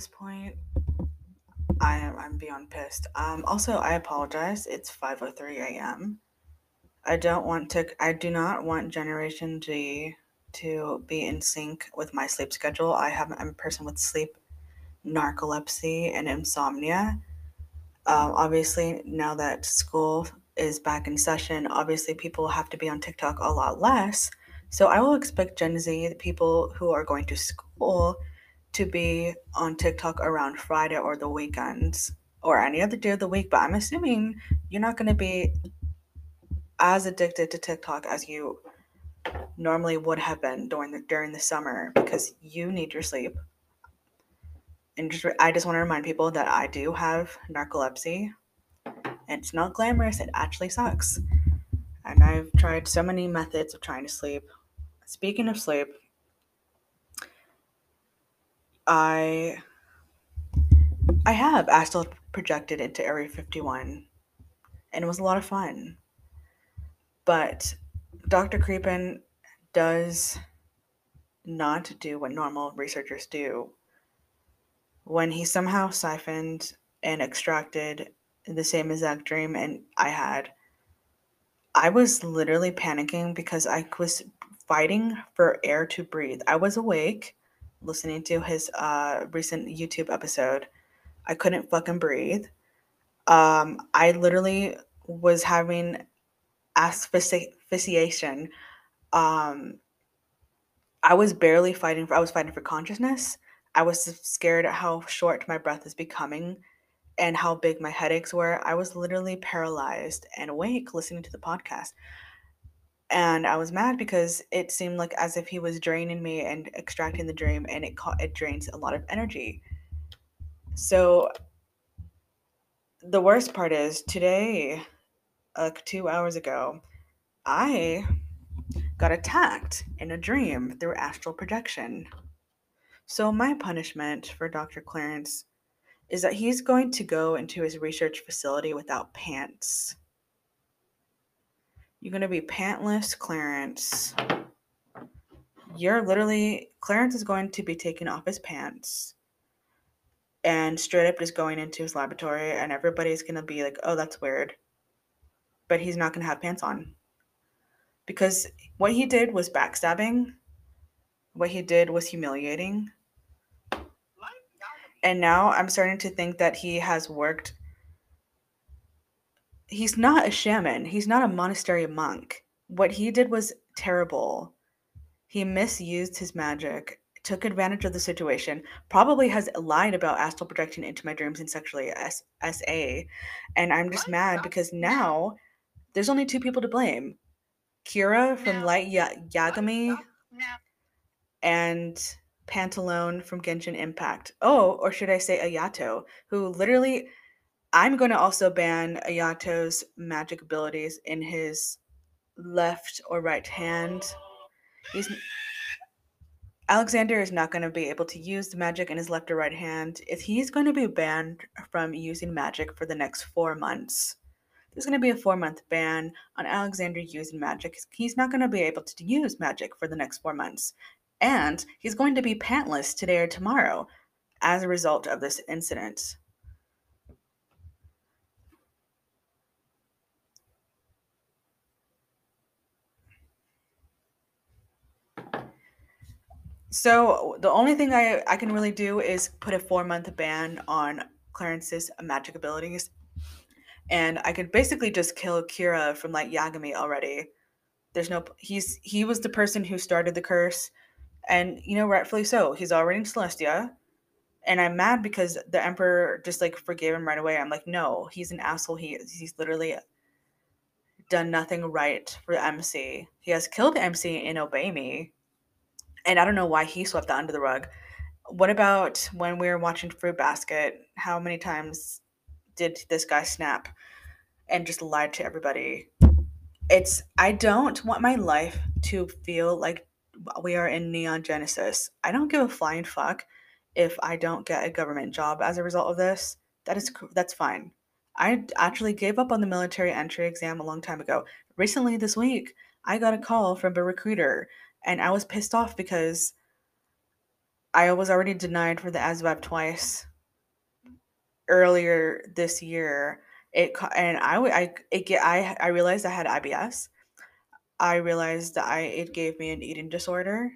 this point. I am I'm beyond pissed. Um also I apologize. It's 5:03 a.m. I don't want to I do not want Generation G to be in sync with my sleep schedule. I have I'm a person with sleep narcolepsy and insomnia. Um, obviously, now that school is back in session, obviously people have to be on TikTok a lot less. So I will expect Gen Z, the people who are going to school, to be on TikTok around Friday or the weekends or any other day of the week. But I'm assuming you're not going to be as addicted to TikTok as you normally would have been during the during the summer because you need your sleep. And just I just want to remind people that I do have narcolepsy. It's not glamorous, it actually sucks. And I've tried so many methods of trying to sleep. Speaking of sleep, I I have astral projected into Area 51 and it was a lot of fun. But Dr. Creepin does not do what normal researchers do. When he somehow siphoned and extracted the same exact dream and I had, I was literally panicking because I was fighting for air to breathe. I was awake listening to his uh, recent YouTube episode. I couldn't fucking breathe. Um, I literally was having asphyxiation. Um, I was barely fighting for. I was fighting for consciousness. I was scared at how short my breath is becoming, and how big my headaches were. I was literally paralyzed and awake listening to the podcast and I was mad because it seemed like as if he was draining me and extracting the dream, and it ca- it drains a lot of energy. So the worst part is today, like two hours ago, I got attacked in a dream through astral projection. So my punishment for Dr. Clarence is that he's going to go into his research facility without pants. You're going to be pantless Clarence. You're literally, Clarence is going to be taking off his pants and straight up just going into his laboratory, and everybody's going to be like, oh, that's weird. But he's not going to have pants on. Because what he did was backstabbing, what he did was humiliating. And now I'm starting to think that he has worked he's not a shaman. He's not a monastery monk. What he did was terrible. He misused his magic, took advantage of the situation, probably has lied about astral projection into my dreams and sexually S- SA. And I'm just mad because now there's only two people to blame Kira from Light ya- Yagami and Pantalone from Genshin Impact. Oh, or should I say Ayato, who literally I'm going to also ban Ayato's magic abilities in his left or right hand. He's Alexander is not going to be able to use the magic in his left or right hand. If he's going to be banned from using magic for the next four months, there's going to be a four month ban on Alexander using magic. He's not going to be able to use magic for the next four months. And he's going to be pantless today or tomorrow as a result of this incident. So the only thing I, I can really do is put a four month ban on Clarence's magic abilities. And I could basically just kill Kira from Light Yagami already. There's no he's he was the person who started the curse. And you know, rightfully so. He's already in Celestia. And I'm mad because the Emperor just like forgave him right away. I'm like, no, he's an asshole. He he's literally done nothing right for the MC. He has killed the MC and Obey Me and I don't know why he swept that under the rug. What about when we were watching Fruit Basket? How many times did this guy snap and just lied to everybody? It's I don't want my life to feel like we are in Neon Genesis. I don't give a flying fuck if I don't get a government job as a result of this. That is that's fine. I actually gave up on the military entry exam a long time ago. Recently this week, I got a call from a recruiter and I was pissed off because I was already denied for the ASVAB twice earlier this year. It and I I it get I I realized I had IBS. I realized that I it gave me an eating disorder.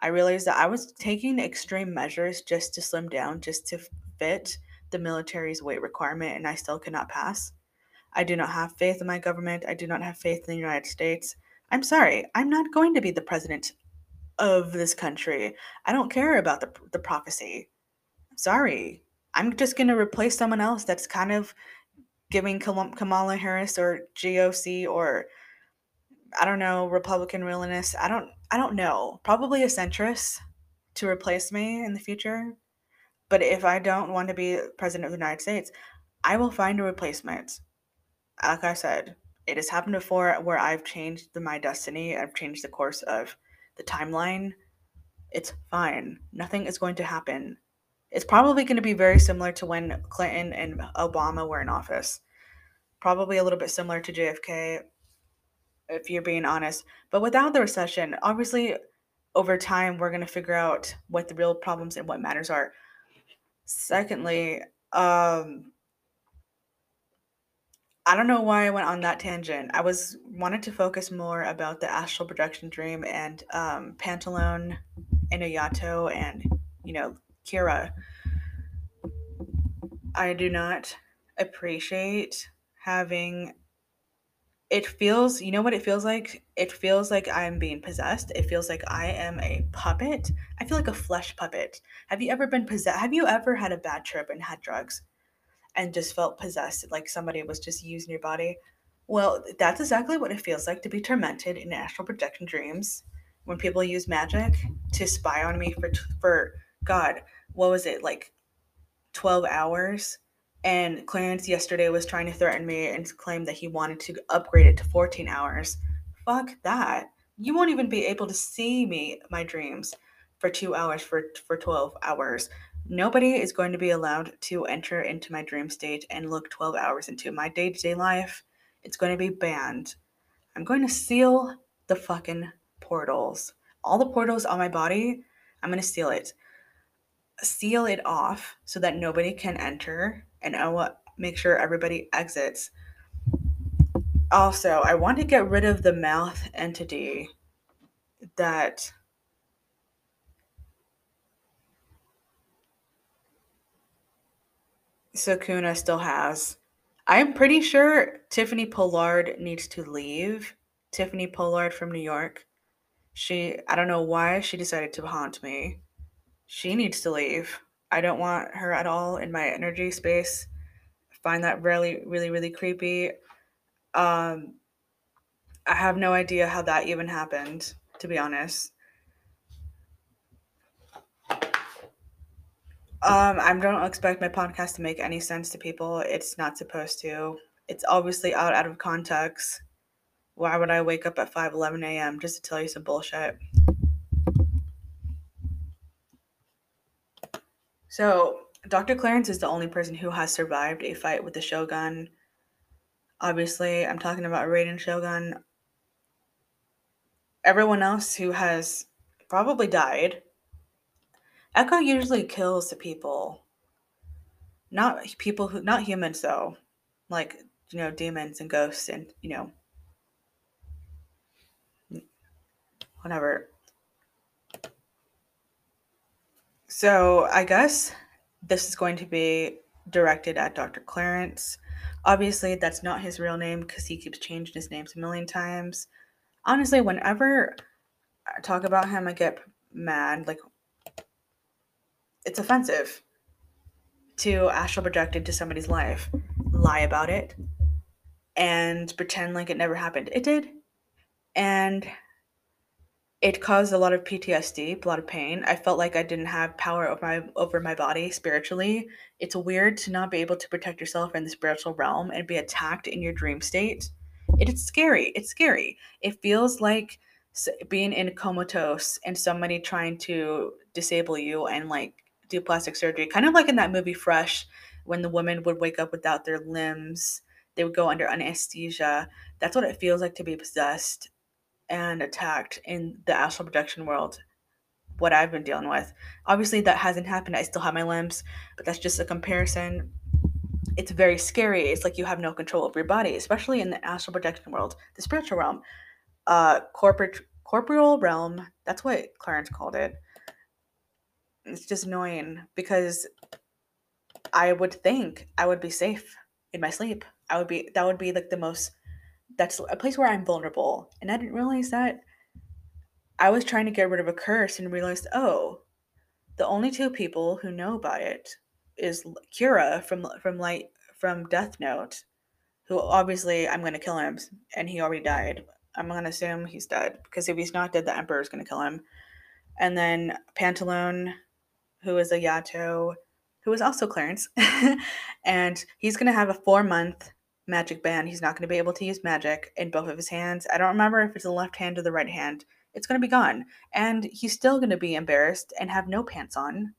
I realized that I was taking extreme measures just to slim down, just to fit the military's weight requirement, and I still could not pass. I do not have faith in my government. I do not have faith in the United States. I'm sorry. I'm not going to be the president of this country. I don't care about the, the prophecy. Sorry. I'm just going to replace someone else that's kind of giving Kamala Harris or GOC or I don't know, Republican realness. I don't I don't know. Probably a centrist to replace me in the future. But if I don't want to be president of the United States, I will find a replacement. Like I said, it has happened before where I've changed the, my destiny. I've changed the course of the timeline. It's fine. Nothing is going to happen. It's probably going to be very similar to when Clinton and Obama were in office. Probably a little bit similar to JFK, if you're being honest. But without the recession, obviously, over time, we're going to figure out what the real problems and what matters are. Secondly, um, I don't know why I went on that tangent. I was wanted to focus more about the astral projection dream and um, Pantalone and Ayato and you know Kira. I do not appreciate having it feels you know what it feels like? It feels like i'm being possessed. It feels like i am a puppet. I feel like a flesh puppet. Have you ever been possessed have you ever had a bad trip and had drugs and just felt possessed like somebody was just using your body well that's exactly what it feels like to be tormented in astral projection dreams when people use magic to spy on me for for god what was it like 12 hours and Clarence yesterday was trying to threaten me and claim that he wanted to upgrade it to 14 hours. Fuck that. You won't even be able to see me, my dreams, for two hours, for, for 12 hours. Nobody is going to be allowed to enter into my dream state and look 12 hours into my day to day life. It's going to be banned. I'm going to seal the fucking portals. All the portals on my body, I'm going to seal it. Seal it off so that nobody can enter and I will make sure everybody exits. Also, I want to get rid of the mouth entity that Sukuna still has. I'm pretty sure Tiffany Pollard needs to leave. Tiffany Pollard from New York. She, I don't know why she decided to haunt me. She needs to leave. I don't want her at all in my energy space. I find that really, really, really creepy. Um, I have no idea how that even happened, to be honest. Um, I don't expect my podcast to make any sense to people. It's not supposed to. It's obviously out out of context. Why would I wake up at 5 11 a.m. just to tell you some bullshit? So, Dr. Clarence is the only person who has survived a fight with the Shogun. Obviously, I'm talking about Raiden Shogun. Everyone else who has probably died. Echo usually kills the people. Not people who, not humans though. Like, you know, demons and ghosts and, you know, whatever. So I guess this is going to be directed at Dr. Clarence. Obviously, that's not his real name because he keeps changing his names a million times. Honestly, whenever I talk about him, I get mad. Like, it's offensive to astral project into somebody's life, lie about it, and pretend like it never happened. It did. And it caused a lot of PTSD, a lot of pain. I felt like I didn't have power over my over my body spiritually. It's weird to not be able to protect yourself in the spiritual realm and be attacked in your dream state. It is scary. It's scary. It feels like being in comatose and somebody trying to disable you and like do plastic surgery. Kind of like in that movie Fresh when the women would wake up without their limbs. They would go under anesthesia. That's what it feels like to be possessed and attacked in the astral projection world. what I've been dealing with. Obviously, that hasn't happened. I still have my limbs, but that's just a comparison. It's very scary. It's like you have no control over your body, especially in the astral projection world, the spiritual realm, uh, corporate corporeal realm. That's what Clarence called it. It's just annoying because I would think I would be safe in my sleep. I would be that would be like the most that's a place where I'm vulnerable. And I didn't realize that I was trying to get rid of a curse and realized, oh, the only two people who know about it is Kira from from like from Death Note, who obviously I'm gonna kill him, and he already died. I'm gonna assume he's dead because if he's not dead, the Emperor's gonna kill him. And then Pantalone, who is Ayato, who is also Clarence, and he's gonna have a four month magic ban. He's not gonna be able to use magic in both of his hands. I don't remember if it's the left hand or the right hand it's going to be gone. And he's still going to be embarrassed and have no pants on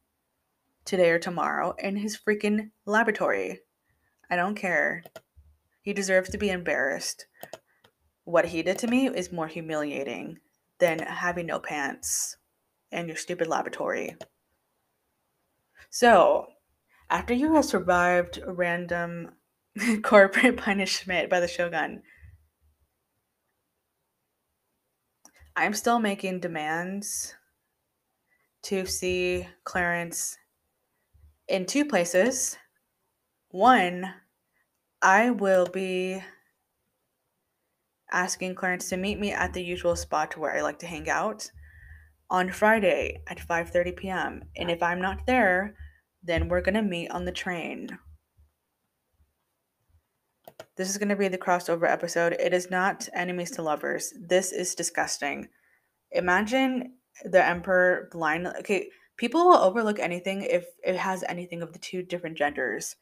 today or tomorrow in his freaking laboratory. I don't care. He deserves to be embarrassed. What he did to me is more humiliating than having no pants in your stupid laboratory. So, after you have survived random corporate punishment by the Shogun, I'm still making demands to see Clarence in two places. One, I will be asking Clarence to meet me at the usual spot where I like to hang out on Friday at 5:30 p.m. And if I'm not there, then we're going to meet on the train. This is going to be the crossover episode. It is not enemies to lovers. This is disgusting. Imagine the emperor blind. Okay, people will overlook anything if it has anything of the two different genders.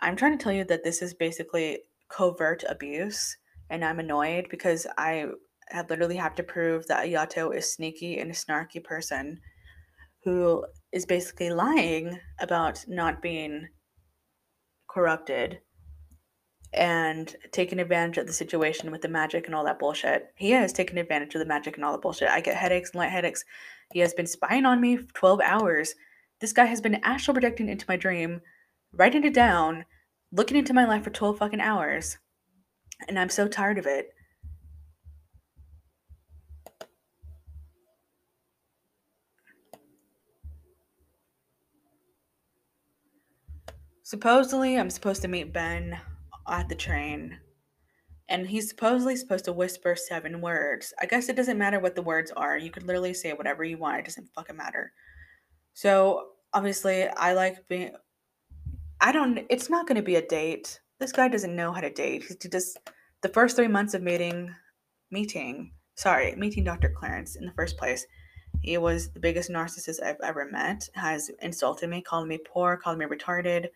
I'm trying to tell you that this is basically covert abuse, and I'm annoyed because I have literally have to prove that Ayato is sneaky and a snarky person who is basically lying about not being corrupted and taking advantage of the situation with the magic and all that bullshit. He has taken advantage of the magic and all the bullshit. I get headaches and light headaches. He has been spying on me for 12 hours. This guy has been astral projecting into my dream, writing it down, looking into my life for 12 fucking hours. And I'm so tired of it. Supposedly, I'm supposed to meet Ben at the train and he's supposedly supposed to whisper seven words. I guess it doesn't matter what the words are. You could literally say whatever you want. It doesn't fucking matter. So obviously, I like being. I don't. It's not going to be a date. This guy doesn't know how to date. He just the first three months of meeting, meeting. Sorry, meeting Dr. Clarence in the first place. He was the biggest narcissist I've ever met. Has insulted me, called me poor, called me retarded,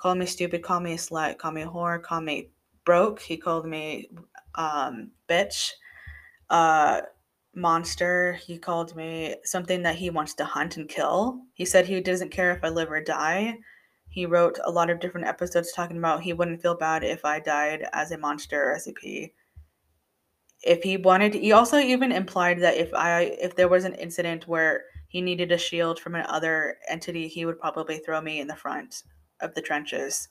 called me stupid, called me a slut, called me a whore, called me broke. He called me um, bitch, uh, monster. He called me something that he wants to hunt and kill. He said he doesn't care if I live or die. He wrote a lot of different episodes talking about he wouldn't feel bad if I died as a monster or SCP. If he wanted, he also even implied that if I if there was an incident where he needed a shield from another entity, he would probably throw me in the front of the trenches.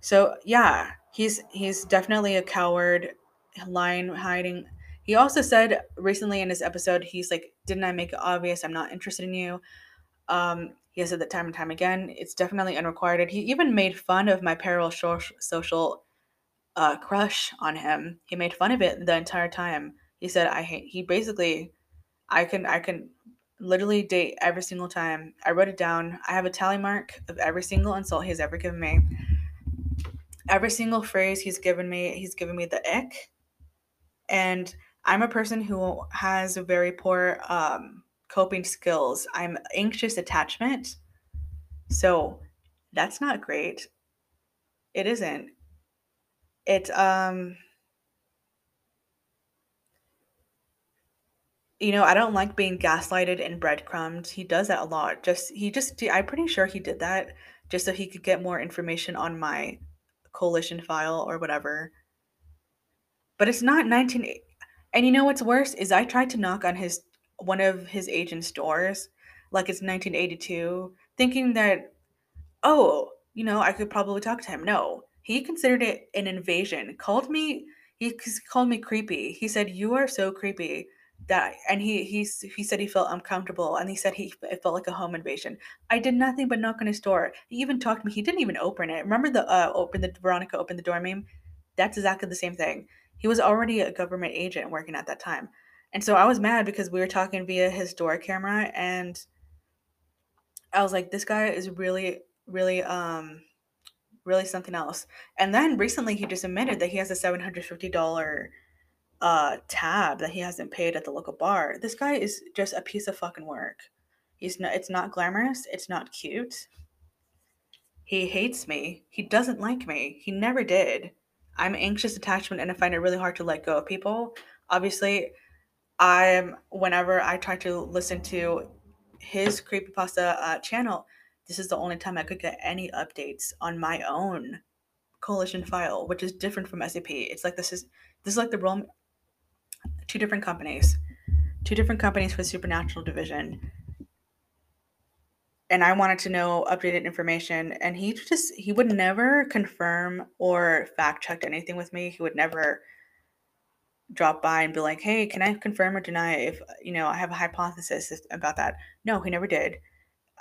So yeah, he's he's definitely a coward, lying, hiding. He also said recently in his episode, he's like, "Didn't I make it obvious I'm not interested in you?" Um, he has said that time and time again. It's definitely unrequited. He even made fun of my parallel social uh, crush on him. He made fun of it the entire time. He said, "I hate." He basically, I can I can literally date every single time. I wrote it down. I have a tally mark of every single insult he's ever given me. Every single phrase he's given me, he's given me the ick. And I'm a person who has very poor um, coping skills. I'm anxious attachment. So that's not great. It isn't. It's um you know, I don't like being gaslighted and breadcrumbed. He does that a lot. Just he just I'm pretty sure he did that just so he could get more information on my coalition file or whatever. But it's not 19 and you know what's worse is I tried to knock on his one of his agent's doors like it's 1982, thinking that, oh, you know, I could probably talk to him. No, he considered it an invasion. Called me, he called me creepy. He said, "You are so creepy." That and he he he said he felt uncomfortable, and he said he it felt like a home invasion. I did nothing but knock on his door. He even talked to me. He didn't even open it. Remember the uh, open the Veronica opened the door meme? That's exactly the same thing. He was already a government agent working at that time. And so I was mad because we were talking via his door camera and I was like, this guy is really, really, um, really something else. And then recently he just admitted that he has a $750 uh, tab that he hasn't paid at the local bar. This guy is just a piece of fucking work. He's not, it's not glamorous. It's not cute. He hates me. He doesn't like me. He never did. I'm anxious attachment and I find it really hard to let go of people. Obviously, I'm whenever I try to listen to his creepypasta uh, channel, this is the only time I could get any updates on my own coalition file, which is different from SCP. It's like this is this is like the role two different companies, two different companies for supernatural division. And I wanted to know updated information, and he just he would never confirm or fact check anything with me. He would never drop by and be like, "Hey, can I confirm or deny if you know I have a hypothesis about that?" No, he never did.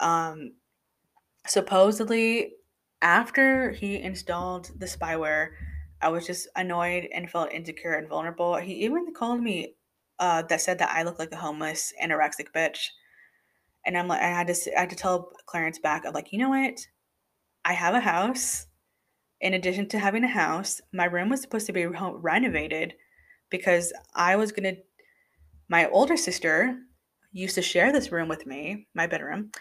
Um, supposedly, after he installed the spyware, I was just annoyed and felt insecure and vulnerable. He even called me uh, that said that I look like a homeless anorexic bitch, and I'm like, I had to I had to tell Clarence back. I'm like, you know what? I have a house. In addition to having a house, my room was supposed to be renovated because I was to, my older sister used to share this room with me, my bedroom,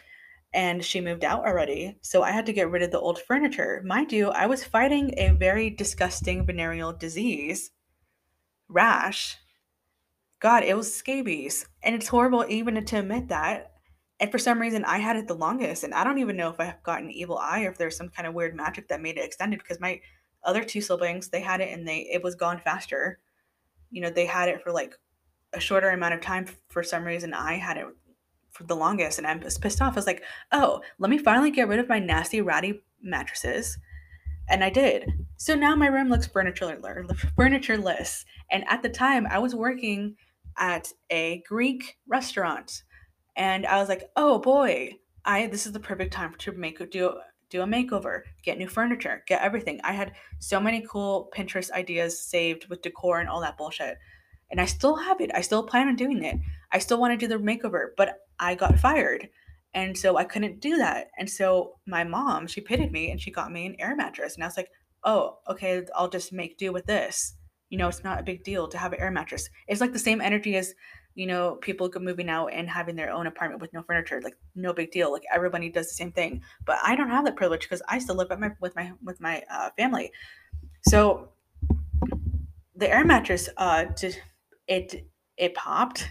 and she moved out already. So I had to get rid of the old furniture. Mind you, I was fighting a very disgusting venereal disease, rash. God, it was scabies. And it's horrible even to admit that. And for some reason, I had it the longest. And I don't even know if I've got an evil eye or if there's some kind of weird magic that made it extended because my other two siblings, they had it and they it was gone faster you know, they had it for like a shorter amount of time for some reason. I had it for the longest and I'm pissed off. I was like, oh, let me finally get rid of my nasty, ratty mattresses. And I did. So now my room looks furniture furnitureless. And at the time, I was working at a Greek restaurant, and I was like, "Oh boy, I this is the perfect time to make do do a makeover, get new furniture, get everything. I had so many cool Pinterest ideas saved with decor and all that bullshit. And I still have it. I still plan on doing it. I still want to do the makeover, but I got fired. And so I couldn't do that. And so my mom, she pitted me and she got me an air mattress. And I was like, oh, okay, I'll just make do with this. You know, it's not a big deal to have an air mattress. It's like the same energy as you know, people moving out and having their own apartment with no furniture, like no big deal. Like everybody does the same thing. But I don't have that privilege because I still live at my with my with my uh, family. So the air mattress, uh, just it it popped,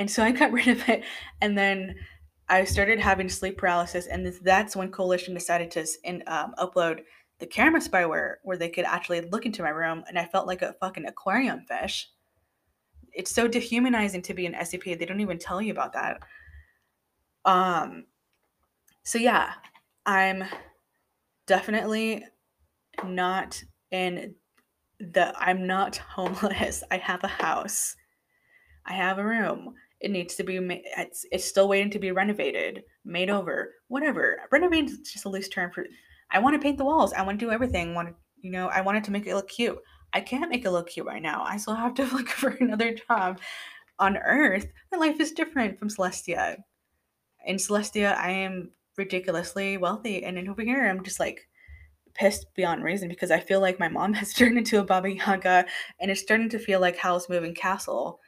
and so I got rid of it, and then I started having sleep paralysis, and that's when Coalition decided to in, um, upload the camera spyware where they could actually look into my room, and I felt like a fucking aquarium fish it's so dehumanizing to be an SCP. They don't even tell you about that. Um so yeah, I'm definitely not in the I'm not homeless. I have a house. I have a room. It needs to be it's it's still waiting to be renovated, made over, whatever. Renovated is just a loose term for I want to paint the walls. I want to do everything. Want to, you know, I wanted to make it look cute. I can't make it look cute right now. I still have to look for another job on Earth. My life is different from Celestia. In Celestia, I am ridiculously wealthy, and in over here, I'm just like pissed beyond reason because I feel like my mom has turned into a Baba Yaga, and it's starting to feel like Howl's Moving Castle.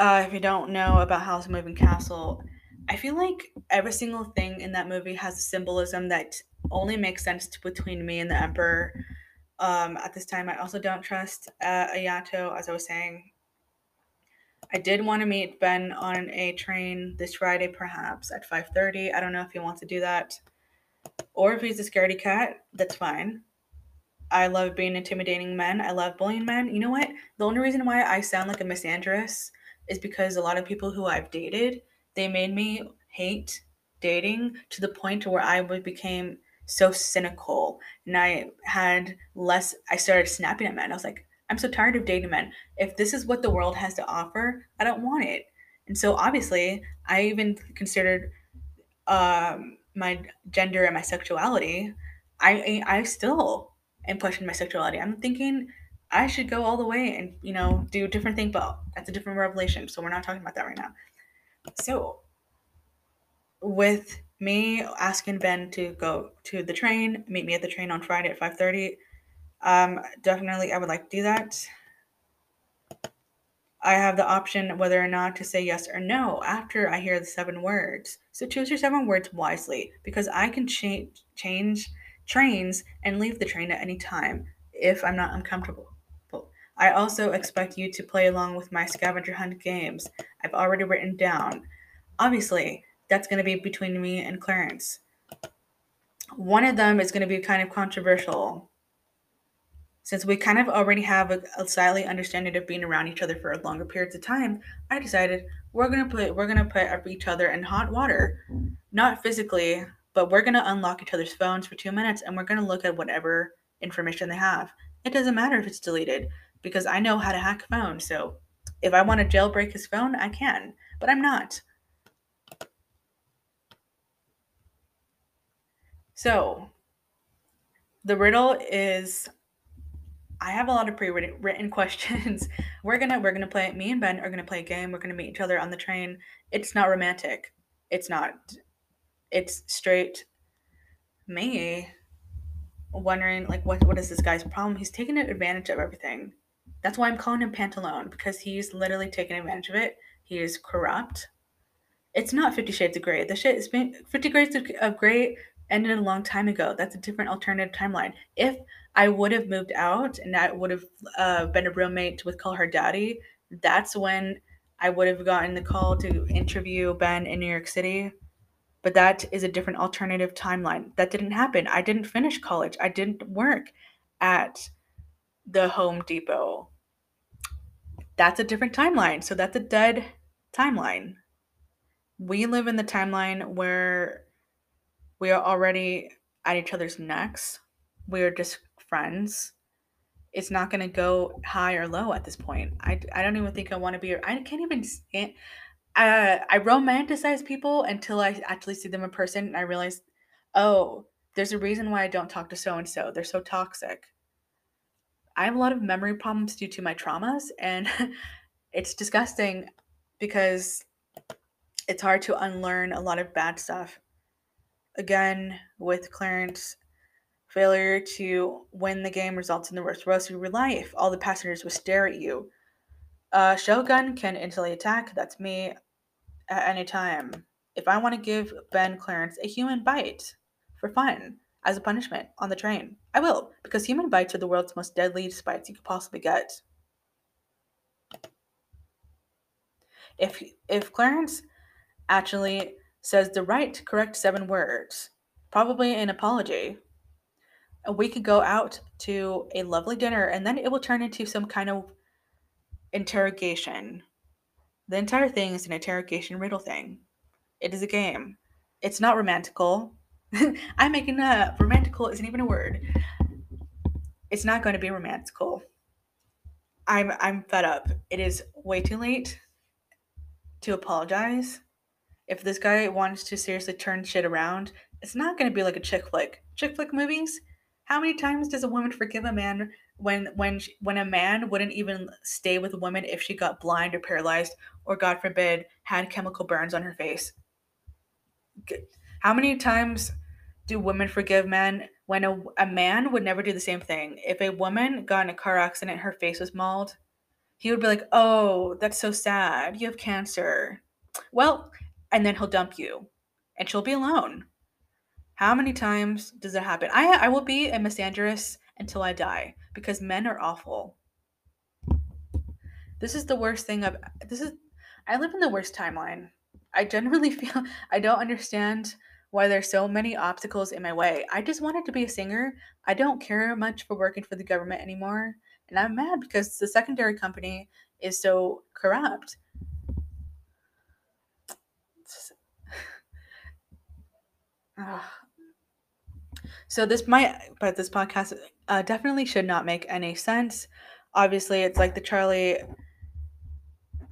Uh, if you don't know about Howl's Moving Castle, I feel like every single thing in that movie has a symbolism that only makes sense to, between me and the Emperor um, at this time. I also don't trust uh, Ayato, as I was saying. I did want to meet Ben on a train this Friday, perhaps at 5:30. I don't know if he wants to do that, or if he's a scaredy cat. That's fine. I love being intimidating men. I love bullying men. You know what? The only reason why I sound like a misandrous is because a lot of people who I've dated, they made me hate dating to the point where I became so cynical and I had less I started snapping at men. I was like, I'm so tired of dating men. If this is what the world has to offer, I don't want it. And so obviously, I even considered um, my gender and my sexuality. I I still am questioning my sexuality. I'm thinking I should go all the way and you know do different thing, but that's a different revelation. So we're not talking about that right now. So with me asking Ben to go to the train, meet me at the train on Friday at five thirty. Um, definitely, I would like to do that. I have the option whether or not to say yes or no after I hear the seven words. So choose your seven words wisely because I can change change trains and leave the train at any time if I'm not uncomfortable. I also expect you to play along with my scavenger hunt games I've already written down. Obviously, that's going to be between me and Clarence. One of them is going to be kind of controversial since we kind of already have a, a slightly understanding of being around each other for longer periods of time, I decided we're gonna put we're gonna put each other in hot water, not physically, but we're gonna unlock each other's phones for two minutes and we're gonna look at whatever information they have. It doesn't matter if it's deleted because I know how to hack a phone. So if I want to jailbreak his phone, I can, but I'm not. So the riddle is I have a lot of pre-written questions. we're gonna we're gonna play. Me and Ben are gonna play a game. We're gonna meet each other on the train. It's not romantic. It's not. It's straight. Me wondering like what what is this guy's problem? He's taking advantage of everything. That's why I'm calling him Pantalone because he's literally taking advantage of it. He is corrupt. It's not Fifty Shades of Grey. The shit is been Fifty Shades of Grey ended a long time ago. That's a different alternative timeline. If I would have moved out and I would have uh, been a roommate with Call Her Daddy, that's when I would have gotten the call to interview Ben in New York City. But that is a different alternative timeline. That didn't happen. I didn't finish college. I didn't work at the Home Depot. That's a different timeline. So that's a dead timeline. We live in the timeline where we are already at each other's necks. We are just friends. It's not going to go high or low at this point. I, I don't even think I want to be. I can't even. Uh, I romanticize people until I actually see them in person and I realize, oh, there's a reason why I don't talk to so and so. They're so toxic. I have a lot of memory problems due to my traumas, and it's disgusting because it's hard to unlearn a lot of bad stuff. Again, with Clarence, failure to win the game results in the worst roast of your life. All the passengers will stare at you. Uh, Shogun can instantly attack. That's me at any time. If I want to give Ben Clarence a human bite for fun, as a punishment on the train. I will, because human bites are the world's most deadly bites you could possibly get. If if Clarence actually says the right correct seven words, probably an apology, we could go out to a lovely dinner and then it will turn into some kind of interrogation. The entire thing is an interrogation riddle thing. It is a game. It's not romantical. I'm making that romantical isn't even a word. It's not going to be romantical. I'm I'm fed up. It is way too late to apologize. If this guy wants to seriously turn shit around, it's not going to be like a chick flick. Chick flick movies. How many times does a woman forgive a man when when she, when a man wouldn't even stay with a woman if she got blind or paralyzed or God forbid had chemical burns on her face? How many times do women forgive men when a, a man would never do the same thing? If a woman got in a car accident, her face was mauled, he would be like, Oh, that's so sad. You have cancer. Well, and then he'll dump you and she'll be alone. How many times does that happen? I, I will be a misandrous until I die because men are awful. This is the worst thing I've. This is. I live in the worst timeline. I generally feel I don't understand why there's so many obstacles in my way. I just wanted to be a singer. I don't care much for working for the government anymore. And I'm mad because the secondary company is so corrupt. so this might, but this podcast uh, definitely should not make any sense. Obviously, it's like the Charlie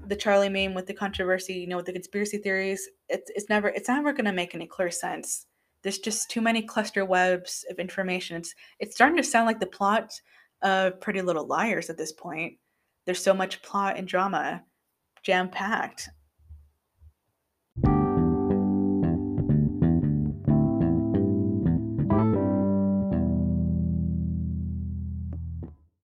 the Charlie meme with the controversy, you know, with the conspiracy theories. It's it's never it's never to make any clear sense. There's just too many cluster webs of information. It's it's starting to sound like the plot of Pretty Little Liars at this point. There's so much plot and drama jam packed.